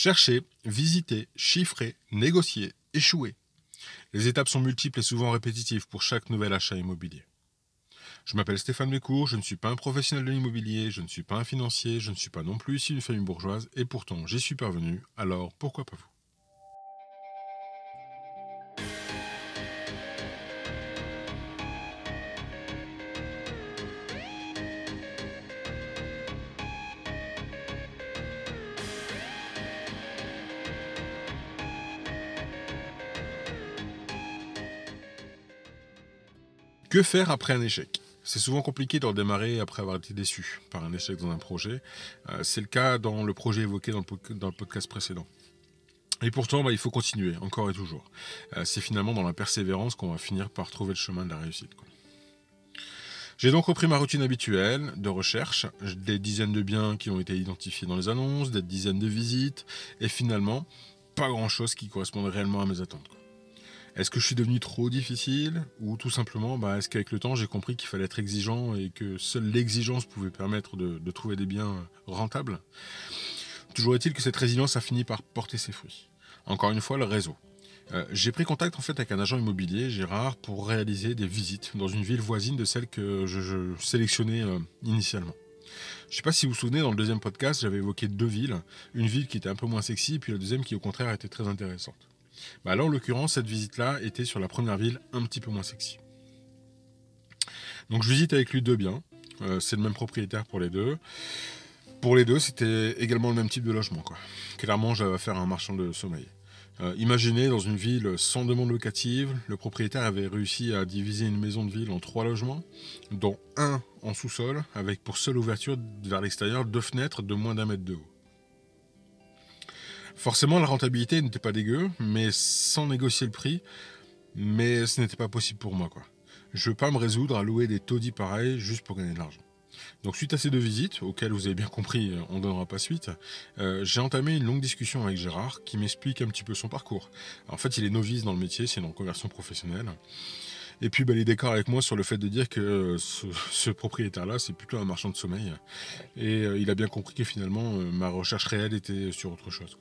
Chercher, visiter, chiffrer, négocier, échouer. Les étapes sont multiples et souvent répétitives pour chaque nouvel achat immobilier. Je m'appelle Stéphane Mécourt, je ne suis pas un professionnel de l'immobilier, je ne suis pas un financier, je ne suis pas non plus issu d'une famille bourgeoise, et pourtant j'y suis parvenu, alors pourquoi pas vous? Que faire après un échec? C'est souvent compliqué de redémarrer après avoir été déçu par un échec dans un projet. Euh, c'est le cas dans le projet évoqué dans le, podcast précédent. Et pourtant, bah, il faut continuer, encore et toujours. Euh, c'est finalement dans la persévérance qu'on va finir par trouver le chemin de la réussite. J'ai donc repris ma routine habituelle de recherche, des dizaines de biens qui ont été identifiés dans les annonces, des dizaines de visites, et finalement, pas grand-chose qui corresponde réellement à mes attentes. Est-ce que je suis devenu trop difficile Ou tout simplement, bah, est-ce qu'avec le temps, j'ai compris qu'il fallait être exigeant et que seule l'exigence pouvait permettre de, trouver des biens rentables? Toujours est-il que cette résilience a fini par porter ses fruits. Encore une fois, le réseau. Euh, j'ai pris contact en fait avec un agent immobilier, Gérard, pour réaliser des visites dans une ville voisine de celle que je, sélectionnais euh, initialement. Je ne sais pas si vous vous souvenez, dans le deuxième podcast, j'avais évoqué deux villes. Une ville qui était un peu moins sexy, puis la deuxième qui au contraire était très intéressante. Bah là, en l'occurrence, cette visite-là était sur la première ville, un petit peu moins sexy. Donc je visite avec lui deux biens. Euh, c'est le même propriétaire pour les deux. Pour les deux, c'était également le même type de logement. Quoi. Clairement, j'avais affaire à un marchand de sommeil. Euh, imaginez, dans une ville sans demande locative, le propriétaire avait réussi à diviser une maison de ville en trois logements, dont un en sous-sol, avec pour seule ouverture vers l'extérieur deux fenêtres de moins d'un mètre de haut. Forcément, la rentabilité n'était pas dégueu, mais sans négocier le prix, mais ce n'était pas possible pour moi. Quoi. Je ne veux pas me résoudre à louer des taudis pareils juste pour gagner de l'argent. Donc suite à ces deux visites, auxquelles vous avez bien compris, euh, on ne donnera pas suite, euh, j'ai entamé une longue discussion avec Gérard qui m'explique un petit peu son parcours. En fait, il est novice dans le métier, c'est une reconversion professionnelle. Et puis bah, il est d'accord avec moi sur le fait de dire que euh, ce, propriétaire-là, c'est plutôt un marchand de sommeil. Et il a bien compris que finalement, ma recherche réelle était sur autre chose.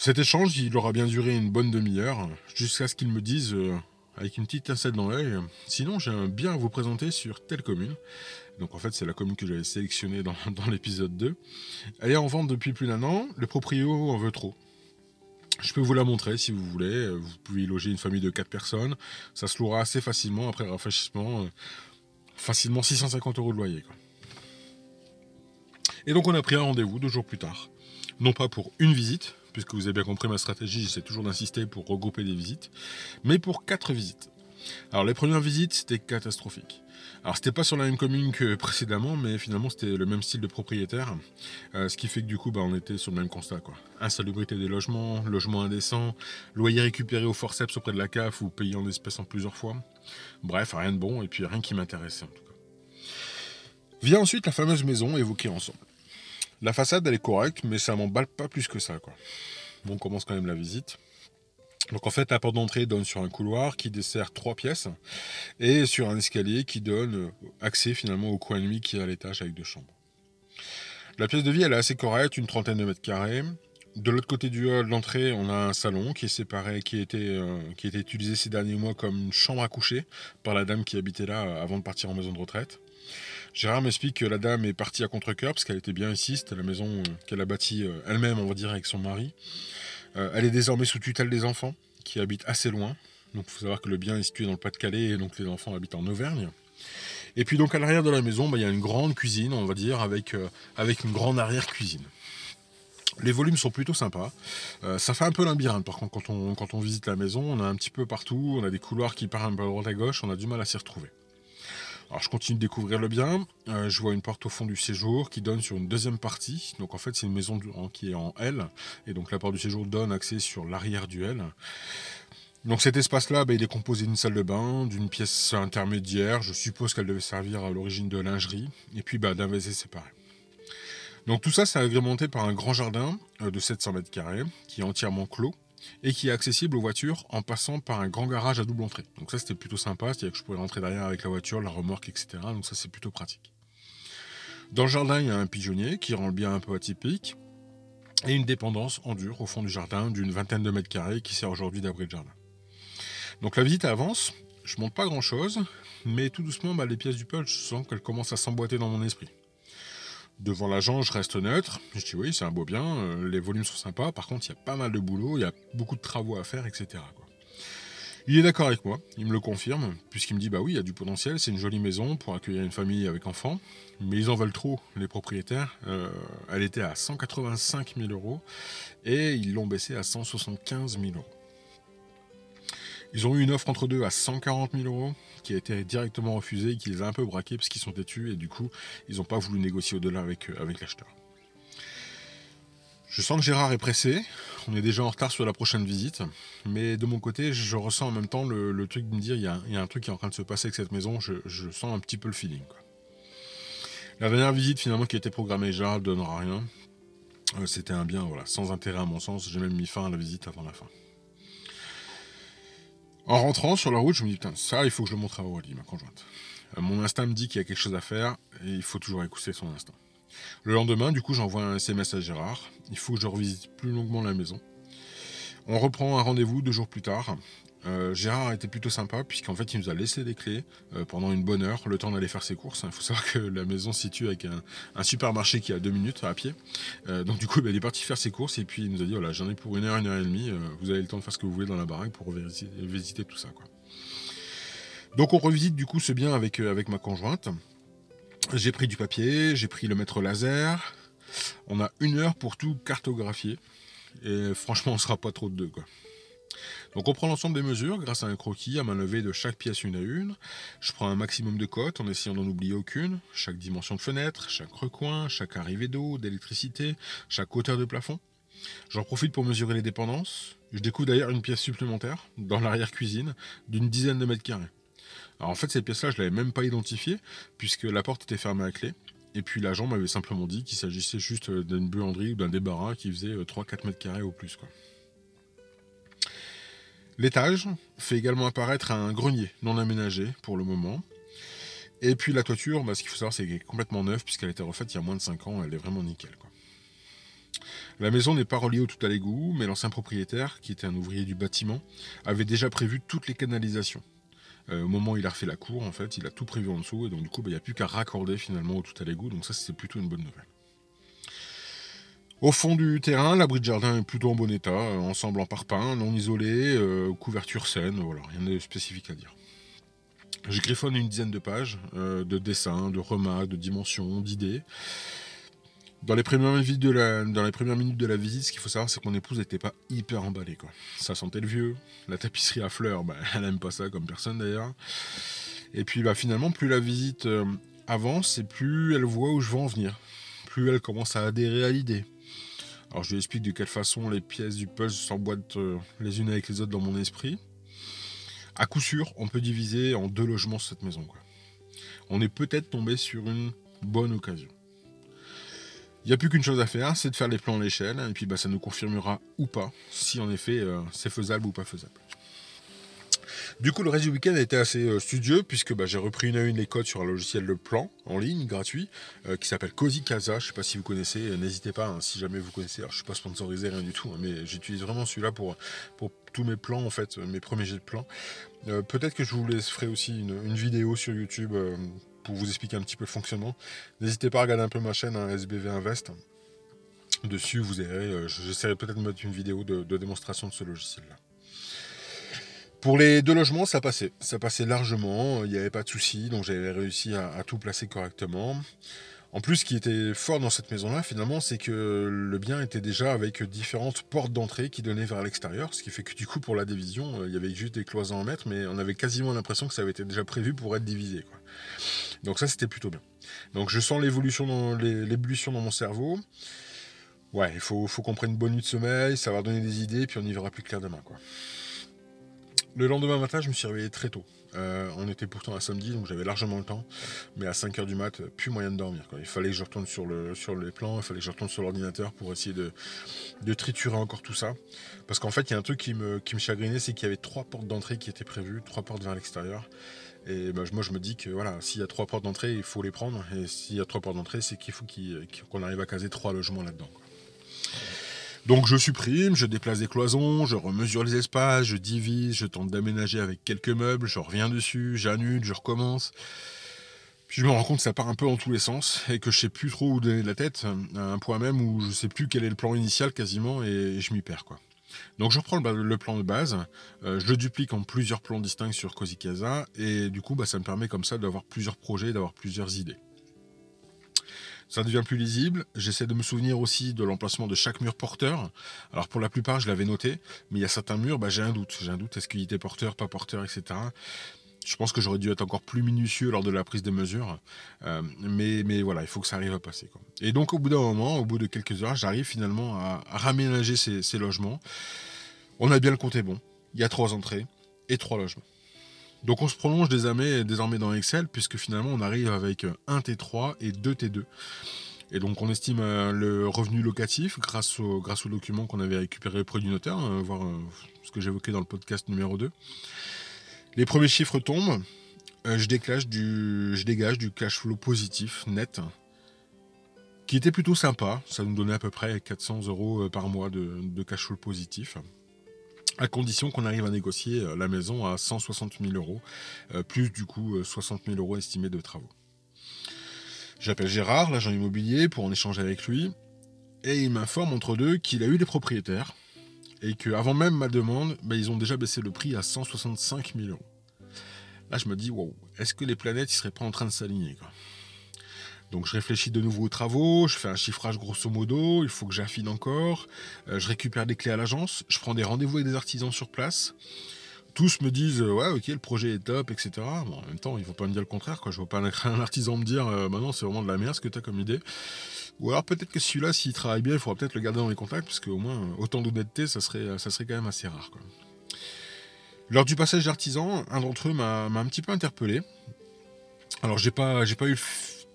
Cet échange, il aura bien duré une bonne demi-heure, jusqu'à ce qu'il me dise, euh, avec une petite tincelle dans l'œil, sinon j'ai un bien à vous présenter sur telle commune. Donc en fait, c'est la commune que j'avais sélectionnée dans, l'épisode 2. Elle est en vente depuis plus d'un an, le proprio en veut trop. Je peux vous la montrer si vous voulez. Vous pouvez y loger une famille de 4 personnes. Ça se louera assez facilement après rafraîchissement. Euh, facilement 650 euros de loyer. Et donc on a pris un rendez-vous deux jours plus tard. Non pas pour une visite, puisque vous avez bien compris ma stratégie, j'essaie toujours d'insister pour regrouper des visites, mais pour quatre visites. Alors les premières visites, c'était catastrophique. Alors c'était pas sur la même commune que précédemment, mais finalement c'était le même style de propriétaire, euh, ce qui fait que du coup bah, on était sur le même constat. Insalubrité des logements, logement indécent, loyer récupéré au forceps auprès de la CAF ou payé en espèces en plusieurs fois. Bref, rien de bon et puis rien qui m'intéressait en tout cas. Vient ensuite la fameuse maison évoquée ensemble. La façade, elle est correcte, mais ça m'emballe pas plus que ça. Quoi. Bon, on commence quand même la visite. Donc en fait, la porte d'entrée donne sur un couloir qui dessert trois pièces et sur un escalier qui donne accès finalement au coin nuit qui est à l'étage avec deux chambres. La pièce de vie, elle est assez correcte, une trentaine de mètres carrés. De l'autre côté du hall d'entrée, on a un salon qui est séparé, qui a, euh, qui a été utilisé ces derniers mois comme une chambre à coucher par la dame qui habitait là avant de partir en maison de retraite. Gérard m'explique que la dame est partie à contre-coeur parce qu'elle était bien ici, c'était la maison euh, qu'elle a bâtie euh, elle-même, on va dire, avec son mari. Euh, elle est désormais sous tutelle des enfants, qui habitent assez loin. Donc il faut savoir que le bien est situé dans le Pas-de-Calais et donc les enfants habitent en Auvergne. Et puis donc à l'arrière de la maison, bah, il y a une grande cuisine, on va dire, avec, avec une grande arrière-cuisine. Les volumes sont plutôt sympas. ça fait un peu labyrinthe par contre quand on, quand on visite la maison. On a un petit peu partout, on a des couloirs qui partent un peu à droite à gauche, on a du mal à s'y retrouver. Alors je continue de découvrir le bien. Euh, je vois une porte au fond du séjour qui donne sur une deuxième partie. Donc en fait c'est une maison qui est en L. Et donc la porte du séjour donne accès sur l'arrière du L. Donc cet espace-là, bah, il est composé d'une salle de bain, d'une pièce intermédiaire. Je suppose qu'elle devait servir à l'origine de lingerie. Et puis bah, d'un WC séparé. Donc tout ça, c'est agrémenté par un grand jardin euh, de 700 mètres carrés qui est entièrement clos et qui est accessible aux voitures en passant par un grand garage à double entrée. Donc ça c'était plutôt sympa, c'est-à-dire que je pouvais rentrer derrière avec la voiture, la remorque, etc. Donc ça c'est plutôt pratique. Dans le jardin, il y a un pigeonnier qui rend le bien un peu atypique. et une dépendance en dur au fond du jardin d'une vingtaine de mètres carrés qui sert aujourd'hui d'abri de jardin. Donc la visite avance, je monte pas grand chose, mais tout doucement bah, les pièces du puzzle, je sens qu'elles commencent à s'emboîter dans mon esprit. Devant l'agent, je reste neutre. Je dis oui, c'est un beau bien, euh, les volumes sont sympas. Par contre, il y a pas mal de boulot, il y a beaucoup de travaux à faire, etc. Il est d'accord avec moi, il me le confirme, puisqu'il me dit bah oui, il y a du potentiel, c'est une jolie maison pour accueillir une famille avec enfants, mais ils en veulent trop, les propriétaires. Euh, elle était à 185 000 euros et ils l'ont baissée à 175 000 euros. Ils ont eu une offre entre deux à 140 000 euros qui a été directement refusée et qui les a un peu braqués parce qu'ils sont têtus et du coup ils n'ont pas voulu négocier au-delà avec, euh, avec l'acheteur. Je sens que Gérard est pressé, on est déjà en retard sur la prochaine visite, mais de mon côté, je ressens en même temps le, truc de me dire il y, a, un truc qui est en train de se passer avec cette maison, je, sens un petit peu le feeling. La dernière visite finalement qui était programmée, Gérard ne donnera rien. Euh, c'était un bien voilà, sans intérêt à mon sens, j'ai même mis fin à la visite avant la fin. En rentrant sur la route, je me dis putain, ça il faut que je le montre à Aurélie, ma conjointe. Euh, mon instinct me dit qu'il y a quelque chose à faire et il faut toujours écouter son instinct. Le lendemain, du coup, j'envoie un SMS à Gérard. Il faut que je revisite plus longuement la maison. On reprend un rendez-vous deux jours plus tard. Euh, Gérard était plutôt sympa puisqu'en fait il nous a laissé les clés euh, pendant une bonne heure, le temps d'aller faire ses courses. Il faut savoir que la maison se situe avec un, supermarché qui a deux minutes à pied. Euh, donc du coup bah, il est parti faire ses courses et puis il nous a dit voilà j'en ai pour une heure, une heure et demie, vous avez le temps de faire ce que vous voulez dans la baraque pour visiter, tout ça. Quoi. Donc on revisite du coup ce bien avec, ma conjointe. J'ai pris du papier, j'ai pris le mètre laser. On a une heure pour tout cartographier. Et franchement, on sera pas trop de deux. Donc on prend l'ensemble des mesures grâce à un croquis à main levée de chaque pièce une à une. Je prends un maximum de cotes en essayant d'en oublier aucune. Chaque dimension de fenêtre, chaque recoin, chaque arrivée d'eau, d'électricité, chaque hauteur de plafond. J'en profite pour mesurer les dépendances. Je découvre d'ailleurs une pièce supplémentaire dans l'arrière-cuisine d'une dizaine de mètres carrés. Alors en fait, cette pièce-là, je l'avais même pas identifiée, puisque la porte était fermée à clé. Et puis l'agent m'avait simplement dit qu'il s'agissait juste d'une buanderie ou d'un débarras qui faisait 3-4 euh, mètres carrés au plus. L'étage fait également apparaître un grenier non aménagé pour le moment. Et puis la toiture, bah, ce qu'il faut savoir, c'est qu'elle est complètement neuve, puisqu'elle a été refaite il y a moins de 5 ans, elle est vraiment nickel. La maison n'est pas reliée au tout à l'égout, mais l'ancien propriétaire, qui était un ouvrier du bâtiment, avait déjà prévu toutes les canalisations. Euh, au moment où il a refait la cour, en fait, il a tout prévu en dessous, et donc du coup, bah, il n'y a plus qu'à raccorder finalement au tout à l'égout, donc ça c'est plutôt une bonne nouvelle. Au fond du terrain, l'abri de jardin est plutôt en bon état, euh, ensemble en parpaing, non isolé, euh, couverture saine, voilà, rien de spécifique à dire. Je griffonne une dizaine de pages de dessins, de remarques, de dimensions, d'idées. Dans les, premières minutes de la, visite, ce qu'il faut savoir, c'est que mon épouse n'était pas hyper emballée. Quoi. Ça sentait le vieux. La tapisserie à fleurs, bah, elle n'aime pas ça, comme personne d'ailleurs. Et puis bah, finalement, plus la visite euh, avance et plus elle voit où je veux en venir. Plus elle commence à adhérer à l'idée. Alors je lui explique de quelle façon les pièces du puzzle s'emboîtent euh, les unes avec les autres dans mon esprit. À coup sûr, on peut diviser en deux logements cette maison. Quoi. On est peut-être tombé sur une bonne occasion. Il n'y a plus qu'une chose à faire, c'est de faire les plans à l'échelle, et puis bah, ça nous confirmera ou pas si en effet euh, c'est faisable ou pas faisable. Du coup, le reste du week-end a été assez euh, studieux puisque bah, j'ai repris une à une les codes sur un logiciel de plan en ligne gratuit euh, qui s'appelle Cozy Casa. Je ne sais pas si vous connaissez, n'hésitez pas hein, si jamais vous connaissez. Alors, je suis pas sponsorisé rien du tout, hein, mais j'utilise vraiment celui-là pour, tous mes plans en fait, mes premiers jets de plans. Peut-être que je vous laisserai aussi une vidéo sur YouTube pour vous expliquer un petit peu le fonctionnement. N'hésitez pas à regarder un peu ma chaîne hein, SBV Invest. Dessus, vous verrez, euh, j'essaierai peut-être de mettre une vidéo de, démonstration de ce logiciel-là. Pour les deux logements, ça passait. Ça passait largement, il n'y avait pas de souci, donc j'avais réussi à, tout placer correctement. En plus, ce qui était fort dans cette maison-là, finalement, c'est que le bien était déjà avec différentes portes d'entrée qui donnaient vers l'extérieur, ce qui fait que du coup, pour la division, euh, il y avait juste des cloisons à mettre, mais on avait quasiment l'impression que ça avait été déjà prévu pour être divisé. Donc ça, c'était plutôt bien. Donc je sens l'évolution dans, dans mon cerveau. Ouais, il faut, faut qu'on prenne une bonne nuit de sommeil, ça va donner des idées, puis on y verra plus clair demain. Quoi. Le lendemain matin, je me suis réveillé très tôt. Euh, on était pourtant un samedi, donc j'avais largement le temps. Mais à 5h du mat, plus moyen de dormir. Il fallait que je retourne sur, le, sur les plans, il fallait que je retourne sur l'ordinateur pour essayer de, triturer encore tout ça. Parce qu'en fait, il y a un truc qui me, qui me chagrinait, c'est qu'il y avait trois portes d'entrée qui étaient prévues, trois portes vers l'extérieur. Et bah, moi, je me dis que voilà, s'il y a trois portes d'entrée, il faut les prendre. Et s'il y a trois portes d'entrée, c'est qu'il faut qu'on arrive à caser trois logements là-dedans. Donc je supprime, je déplace des cloisons, je remesure les espaces, je divise, je tente d'aménager avec quelques meubles, je reviens dessus, j'annule, je recommence. Puis je me rends compte que ça part un peu dans tous les sens et que je sais plus trop où donner de la tête, à un point même où je sais plus quel est le plan initial quasiment et je m'y perds quoi. Donc je reprends le, plan de base, euh, je le duplique en plusieurs plans distincts sur Cozy et du coup bah, ça me permet comme ça d'avoir plusieurs projets, d'avoir plusieurs idées. Ça devient plus lisible. J'essaie de me souvenir aussi de l'emplacement de chaque mur porteur. Alors pour la plupart, je l'avais noté, mais il y a certains murs, bah, j'ai un doute. J'ai un doute, est-ce qu'il était porteur, pas porteur, etc. Je pense que j'aurais dû être encore plus minutieux lors de la prise de mesure. Euh, mais, voilà, il faut que ça arrive à passer. Et donc au bout d'un moment, au bout de quelques heures, j'arrive finalement à, raménager ces, logements. On a bien le compté bon. Il y a trois entrées et trois logements. Donc on se prolonge désormais, désormais dans Excel, puisque finalement on arrive avec un T3 et deux T2. Et donc on estime euh, le revenu locatif grâce au, grâce au document qu'on avait récupéré auprès du notaire, hein, voir euh, ce que j'évoquais dans le podcast numéro 2. Les premiers chiffres tombent, euh, je, dégage du, cash flow positif net, qui était plutôt sympa, ça nous donnait à peu près 400 euros par mois de cash flow positif à condition qu'on arrive à négocier euh, la maison à 160 000 euros, euh, plus du coup 60 euh, 000 euros estimés de travaux. J'appelle Gérard, l'agent immobilier, pour en échanger avec lui, et il m'informe entre deux qu'il a eu des propriétaires, et qu'avant même ma demande, bah, ils ont déjà baissé le prix à 165 000 euros. Là, je me dis, wow, est-ce que les planètes ne seraient pas en train de s'aligner donc je réfléchis de nouveau aux travaux, je fais un chiffrage grosso modo, il faut que j'affine encore, euh, je récupère des clés à l'agence, je prends des rendez-vous avec des artisans sur place. Tous me disent euh, ouais ok le projet est top etc. Bon, en même temps il faut pas me dire le contraire quoi. Je vois pas un, artisan me dire euh, bah c'est vraiment de la merde ce que tu as comme idée. Ou alors peut-être que celui-là s'il travaille bien il faudra peut-être le garder dans les contacts parce qu'au moins autant d'honnêteté ça serait ça serait quand même assez rare. Lors du passage d'artisan, un d'entre eux m'a un petit peu interpellé. Alors j'ai pas j'ai pas eu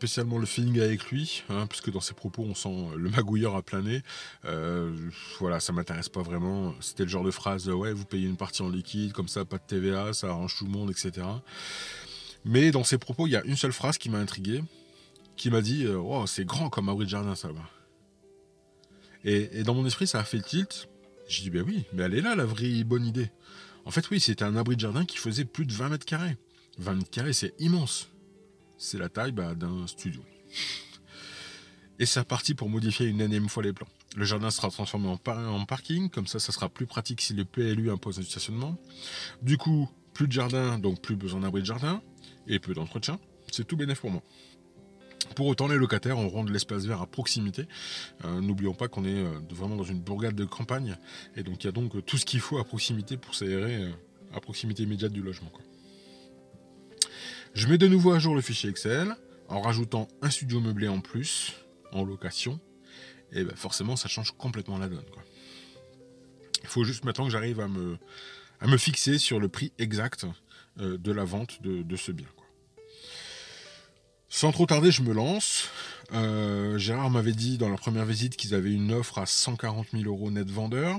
spécialement le feeling avec lui, hein, puisque dans ses propos on sent le magouilleur à plein nez. Euh, voilà, ça m'intéresse pas vraiment. C'était le genre de phrase ouais, vous payez une partie en liquide, comme ça, pas de TVA, ça arrange tout le monde, etc. Mais dans ses propos, il y a une seule phrase qui m'a intrigué, qui m'a dit euh, oh, c'est grand comme abri de jardin, ça va. Et, dans mon esprit, ça a fait le tilt. J'ai dit ben oui, mais elle est là la vraie bonne idée. En fait, oui, c'était un abri de jardin qui faisait plus de 20 mètres carrés. 20 mètres carrés, c'est immense c'est la taille bah, d'un studio. Et c'est reparti pour modifier une énième fois les plans. Le jardin sera transformé en, parking, comme ça, ça sera plus pratique si le PLU impose un stationnement. Du coup, plus de jardin, donc plus besoin d'abri de jardin, et peu d'entretien. C'est tout bénéfique pour moi. Pour autant, les locataires auront de l'espace vert à proximité. Euh, n'oublions pas qu'on est euh, vraiment dans une bourgade de campagne, et donc il y a donc tout ce qu'il faut à proximité pour s'aérer euh, à proximité immédiate du logement. Je mets de nouveau à jour le fichier Excel en rajoutant un studio meublé en plus en location. Et ben forcément, ça change complètement la donne. Il faut juste maintenant que j'arrive à me, fixer sur le prix exact euh, de la vente de, ce bien. Sans trop tarder, je me lance. Euh, Gérard m'avait dit dans la première visite qu'ils avaient une offre à 140 000 euros net vendeur,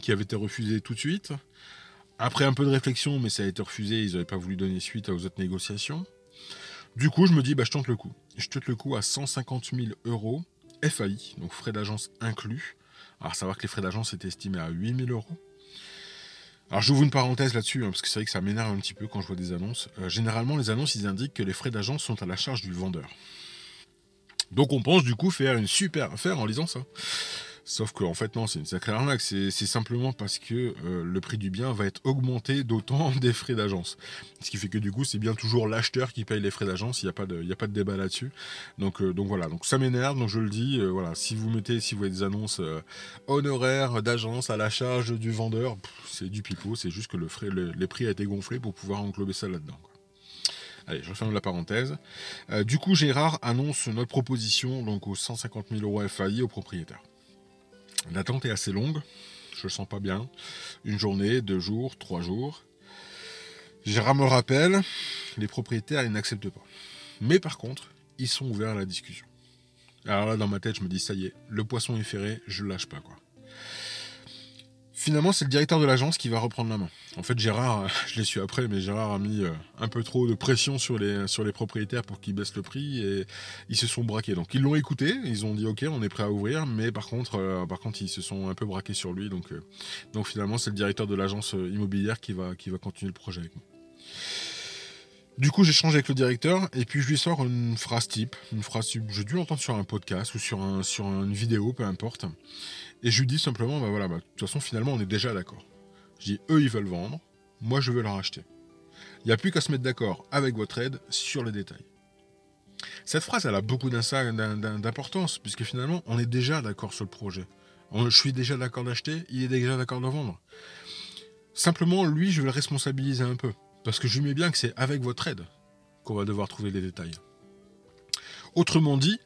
qui avait été refusée tout de suite. Après un peu de réflexion, mais ça a été refusé, ils n'avaient pas voulu donner suite aux autres négociations. Du coup, je me dis, bah, je tente le coup. Je tente le coup à 150 000 euros FAI, donc frais d'agence inclus. Alors, savoir que les frais d'agence étaient estimés à 8 000 euros. Alors, j'ouvre une parenthèse là-dessus, hein, parce que c'est vrai que ça m'énerve un petit peu quand je vois des annonces. Euh, généralement, les annonces, ils indiquent que les frais d'agence sont à la charge du vendeur. Donc, on pense du coup faire une super affaire en lisant ça. Sauf qu'en en fait, non, c'est une sacrée arnaque. C'est simplement parce que euh, le prix du bien va être augmenté d'autant des frais d'agence. Ce qui fait que du coup, c'est bien toujours l'acheteur qui paye les frais d'agence. Il n'y a, pas de, a pas de débat là-dessus. Donc, euh, donc voilà, donc ça m'énerve. Donc je le dis, euh, voilà, si vous mettez, si vous avez des annonces honoraires d'agence à la charge du vendeur, c'est du pipeau. C'est juste que le frais, les prix a été gonflé pour pouvoir englober ça là-dedans. Allez, je referme la parenthèse. du coup, Gérard annonce notre proposition donc aux 150 000 euros FAI au propriétaire. L'attente est assez longue, je le sens pas bien. Une journée, deux jours, trois jours. Gérard me rappelle, les propriétaires, ils n'acceptent pas. Mais par contre, ils sont ouverts à la discussion. Alors là, dans ma tête, je me dis, ça y est, le poisson est ferré, je lâche pas, quoi. Finalement, c'est le directeur de l'agence qui va reprendre la main. En fait, Gérard, je l'ai su après, mais Gérard a mis euh, un peu trop de pression sur les, sur les propriétaires pour qu'ils baissent le prix et ils se sont braqués. Donc ils l'ont écouté, ils ont dit ok, on est prêt à ouvrir, mais par contre, euh, par contre ils se sont un peu braqués sur lui. Donc, euh, donc finalement, c'est le directeur de l'agence immobilière qui va, qui va continuer le projet avec moi. Du coup, j'échange avec le directeur et puis je lui sors une phrase type, une phrase type, j'ai dû l'entendre sur un podcast ou sur une vidéo, peu importe. Et je lui dis simplement, bah voilà, bah, de toute façon, finalement, on est déjà d'accord. Je dis, eux, ils veulent vendre, moi, je veux leur acheter. Il n'y a plus qu'à se mettre d'accord avec votre aide sur les détails. Cette phrase, elle a beaucoup d'importance, puisque finalement, on est déjà d'accord sur le projet. je suis déjà d'accord d'acheter, il est déjà d'accord de vendre. Simplement, lui, je vais le responsabiliser un peu. Parce que je mets bien que c'est avec votre aide qu'on va devoir trouver les détails. Autrement dit,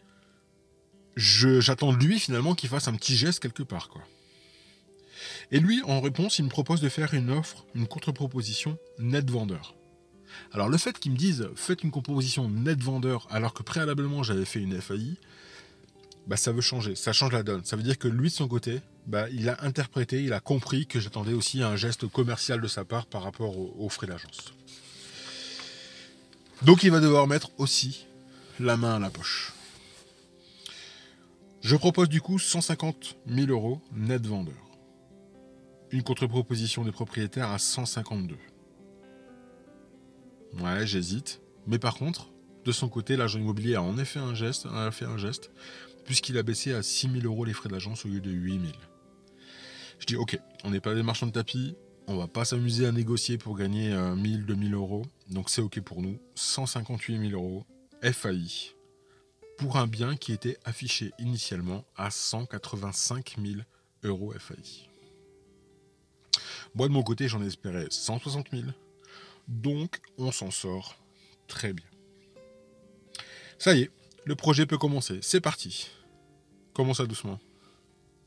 j'attends de lui finalement qu'il fasse un petit geste quelque part. Quoi. Et lui, en réponse, il me propose de faire une offre, une contre-proposition net vendeur. Alors le fait qu'il me dise faites une composition net vendeur alors que préalablement j'avais fait une FAI, bah ça veut changer, ça change la donne. Ça veut dire que lui de son côté, bah, il a interprété, il a compris que j'attendais aussi un geste commercial de sa part par rapport aux, frais d'agence. Donc il va devoir mettre aussi la main à la poche. Je propose du coup 150 000 euros net vendeur. Une contre-proposition des propriétaires à 152. Ouais, j'hésite. Mais par contre, de son côté, l'agent immobilier a en effet un geste, a fait un geste, puisqu'il a baissé à 6 000 euros les frais d'agence au lieu de 8 000. Je dis ok, on n'est pas des marchands de tapis, on va pas s'amuser à négocier pour gagner 1000, 2000 euros, donc c'est ok pour nous. 158 000 euros FAI pour un bien qui était affiché initialement à 185 000 euros FAI. Moi de mon côté j'en espérais 160 000, donc on s'en sort très bien. Ça y est, le projet peut commencer, c'est parti. Comment ça doucement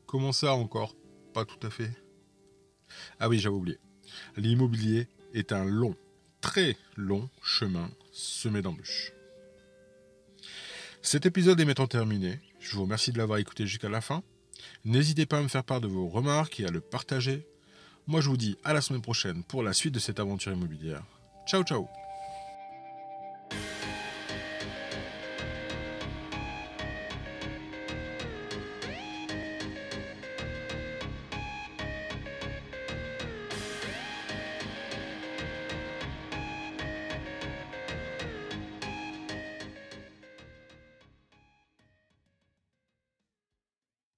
Comment ça encore Pas tout à fait. Ah oui, j'avais oublié. L'immobilier est un long, très long chemin semé d'embûches. Cet épisode est maintenant terminé. Je vous remercie de l'avoir écouté jusqu'à la fin. N'hésitez pas à me faire part de vos remarques et à le partager. Moi, je vous dis à la semaine prochaine pour la suite de cette aventure immobilière. Ciao, ciao